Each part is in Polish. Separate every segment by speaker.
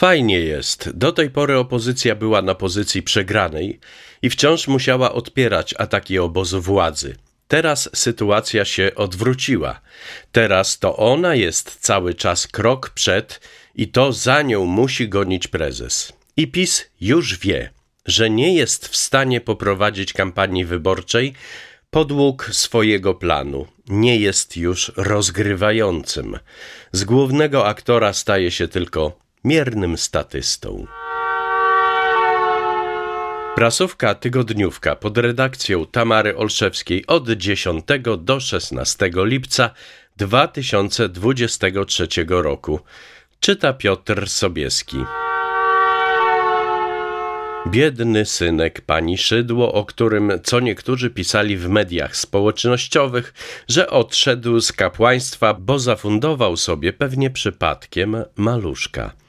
Speaker 1: Fajnie jest. Do tej pory opozycja była na pozycji przegranej i wciąż musiała odpierać ataki obozu władzy. Teraz sytuacja się odwróciła. Teraz to ona jest cały czas krok przed i to za nią musi gonić prezes. I PiS już wie, że nie jest w stanie poprowadzić kampanii wyborczej podług swojego planu. Nie jest już rozgrywającym. Z głównego aktora staje się tylko miernym statystą. Prasówka Tygodniówka pod redakcją Tamary Olszewskiej od 10 do 16 lipca 2023 roku. Czyta Piotr Sobieski. Biedny synek pani Szydło, o którym co niektórzy pisali w mediach społecznościowych, że odszedł z kapłaństwa, bo zafundował sobie pewnie przypadkiem maluszka.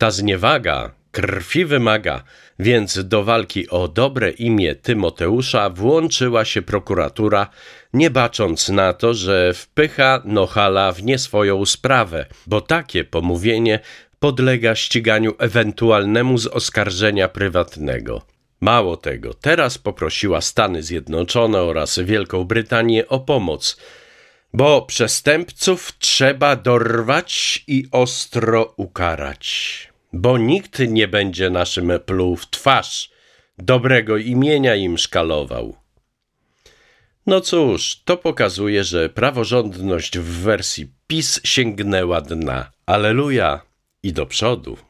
Speaker 1: Ta zniewaga krwi wymaga, więc do walki o dobre imię Tymoteusza włączyła się prokuratura, nie bacząc na to, że wpycha Nohala w nie swoją sprawę, bo takie pomówienie podlega ściganiu ewentualnemu z oskarżenia prywatnego. Mało tego, teraz poprosiła Stany Zjednoczone oraz Wielką Brytanię o pomoc, bo przestępców trzeba dorwać i ostro ukarać bo nikt nie będzie naszym pluł w twarz, dobrego imienia im szkalował. No cóż, to pokazuje, że praworządność w wersji PiS sięgnęła dna. Aleluja i do przodu.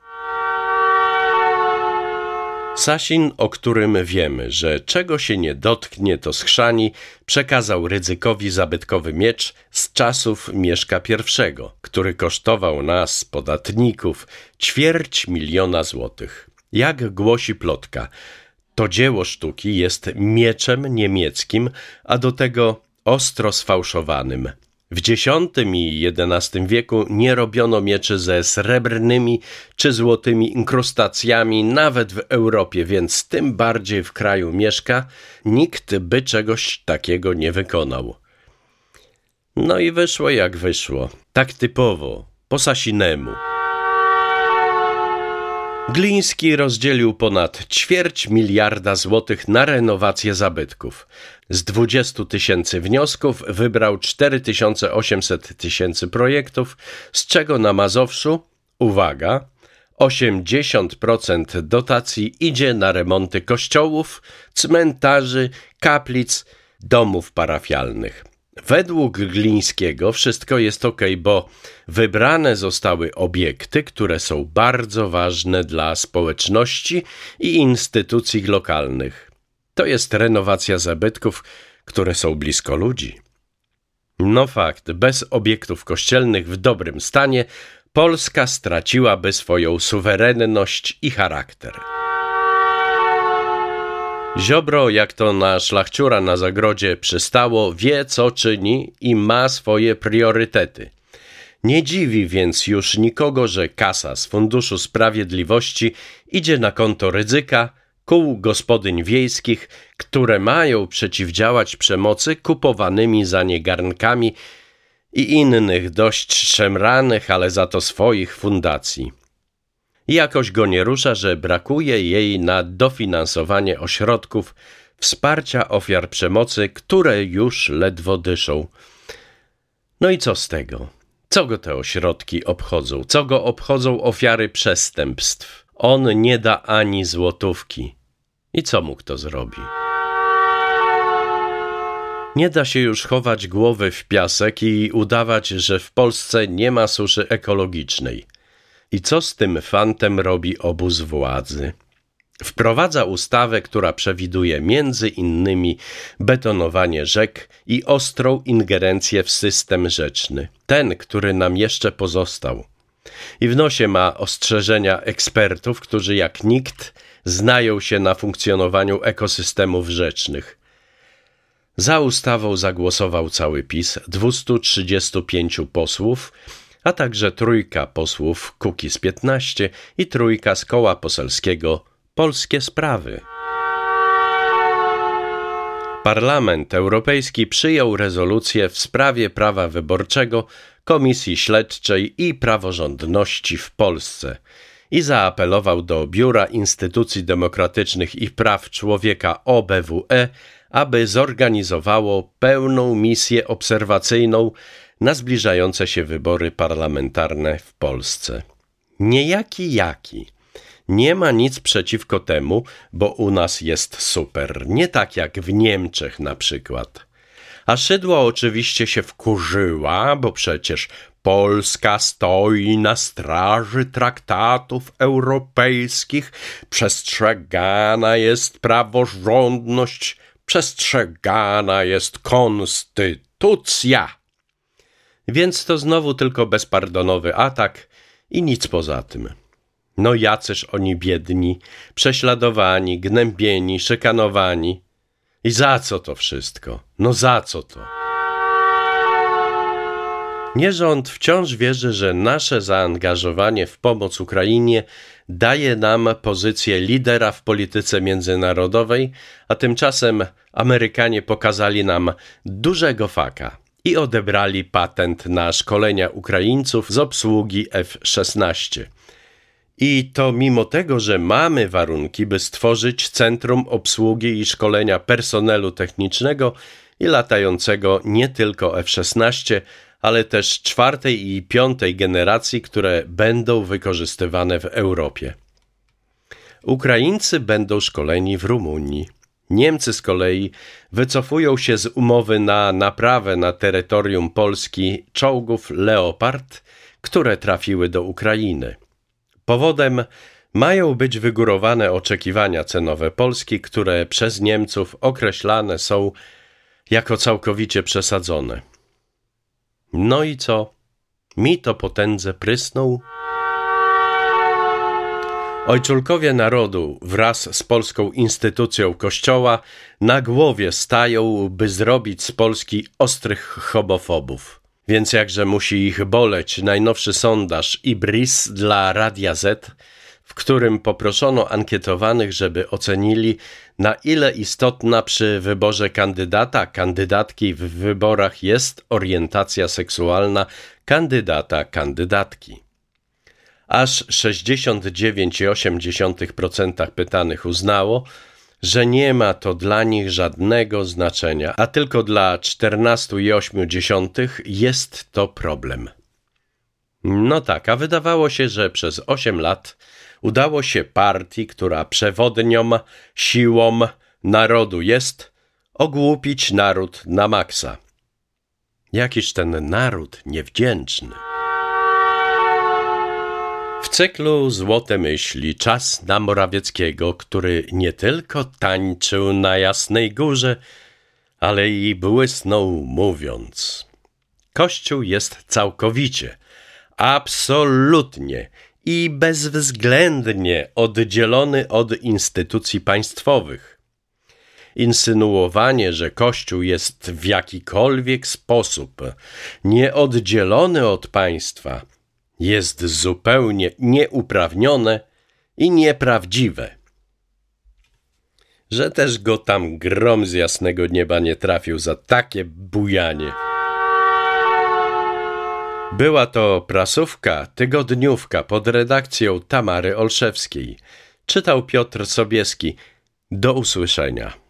Speaker 1: Sasin, o którym wiemy, że czego się nie dotknie, to schrzani, przekazał Rydzykowi zabytkowy miecz z czasów Mieszka I, który kosztował nas, podatników, ćwierć miliona złotych. Jak głosi plotka, to dzieło sztuki jest mieczem niemieckim, a do tego ostro sfałszowanym – w X i XI wieku nie robiono mieczy ze srebrnymi czy złotymi inkrustacjami nawet w Europie, więc tym bardziej w kraju mieszka nikt by czegoś takiego nie wykonał. No i wyszło jak wyszło, tak typowo, po Sasinemu. Gliński rozdzielił ponad ćwierć miliarda złotych na renowację zabytków. Z 20 tysięcy wniosków wybrał 4800 tysięcy projektów, z czego na Mazowszu, uwaga, 80% dotacji idzie na remonty kościołów, cmentarzy, kaplic, domów parafialnych. Według Glińskiego wszystko jest ok, bo wybrane zostały obiekty, które są bardzo ważne dla społeczności i instytucji lokalnych. To jest renowacja zabytków, które są blisko ludzi. No fakt, bez obiektów kościelnych w dobrym stanie Polska straciłaby swoją suwerenność i charakter. Ziobro, jak to na szlachciura na zagrodzie przystało, wie co czyni i ma swoje priorytety. Nie dziwi więc już nikogo, że kasa z Funduszu Sprawiedliwości idzie na konto ryzyka, kół gospodyń wiejskich, które mają przeciwdziałać przemocy kupowanymi za nie garnkami i innych dość szemranych, ale za to swoich fundacji. I jakoś go nie rusza, że brakuje jej na dofinansowanie ośrodków wsparcia ofiar przemocy, które już ledwo dyszą. No i co z tego? Co go te ośrodki obchodzą? Co go obchodzą ofiary przestępstw? On nie da ani złotówki. I co mu kto zrobi? Nie da się już chować głowy w piasek i udawać, że w Polsce nie ma suszy ekologicznej. I co z tym fantem robi obóz władzy? Wprowadza ustawę, która przewiduje między innymi betonowanie rzek i ostrą ingerencję w system rzeczny, ten, który nam jeszcze pozostał. I w nosie ma ostrzeżenia ekspertów, którzy jak nikt znają się na funkcjonowaniu ekosystemów rzecznych. Za ustawą zagłosował cały PiS 235 posłów, a także trójka posłów Kukiz 15 i trójka z koła poselskiego Polskie Sprawy. Parlament Europejski przyjął rezolucję w sprawie prawa wyborczego, Komisji Śledczej i Praworządności w Polsce. i zaapelował do Biura Instytucji Demokratycznych i Praw Człowieka OBWE, aby zorganizowało pełną misję obserwacyjną zbliżające się wybory parlamentarne w Polsce. Niejaki jaki. Nie ma nic przeciwko temu, bo u nas jest super. Nie tak jak w Niemczech na przykład. A Szydło oczywiście się wkurzyła, bo przecież Polska stoi na straży traktatów europejskich, przestrzegana jest praworządność, przestrzegana jest konstytucja. Więc to znowu tylko bezpardonowy atak i nic poza tym. No jacyż oni biedni, prześladowani, gnębieni, szykanowani. I za co to wszystko? No za co to? Nie rząd wciąż wierzy, że nasze zaangażowanie w pomoc Ukrainie daje nam pozycję lidera w polityce międzynarodowej, a tymczasem Amerykanie pokazali nam dużego faka i odebrali patent na szkolenia Ukraińców z obsługi F-16. I to mimo tego, że mamy warunki, by stworzyć Centrum Obsługi i Szkolenia Personelu Technicznego i latającego nie tylko F-16, ale też czwartej i piątej generacji, które będą wykorzystywane w Europie. Ukraińcy będą szkoleni w Rumunii. Niemcy z kolei wycofują się z umowy na naprawę na terytorium Polski czołgów Leopard, które trafiły do Ukrainy. Powodem mają być wygórowane oczekiwania cenowe Polski, które przez Niemców określane są jako całkowicie przesadzone. No i co? Mi to potędze prysnął. Ojczulkowie narodu wraz z polską instytucją kościoła na głowie stają, by zrobić z Polski ostrych homofobów. Więc jakże musi ich boleć najnowszy sondaż IBRIS dla Radia Z, w którym poproszono ankietowanych, żeby ocenili, na ile istotna przy wyborze kandydata, kandydatki w wyborach jest orientacja seksualna kandydata, kandydatki. Aż 69,8% pytanych uznało, że nie ma to dla nich żadnego znaczenia, a tylko dla 14,8% jest to problem. No tak, a wydawało się, że przez 8 lat udało się partii, która przewodnią siłą narodu jest, ogłupić naród na maksa. Jakiż ten naród niewdzięczny. W cyklu Złote Myśli czas na Morawieckiego, który nie tylko tańczył na Jasnej Górze, ale i błysnął mówiąc: Kościół jest całkowicie, absolutnie i bezwzględnie oddzielony od instytucji państwowych. Insynuowanie, że Kościół jest w jakikolwiek sposób nieoddzielony od państwa, jest zupełnie nieuprawnione i nieprawdziwe. Że też go tam grom z jasnego nieba nie trafił za takie bujanie. Była to prasówka, tygodniówka pod redakcją Tamary Olszewskiej. Czytał Piotr Sobieski. Do usłyszenia.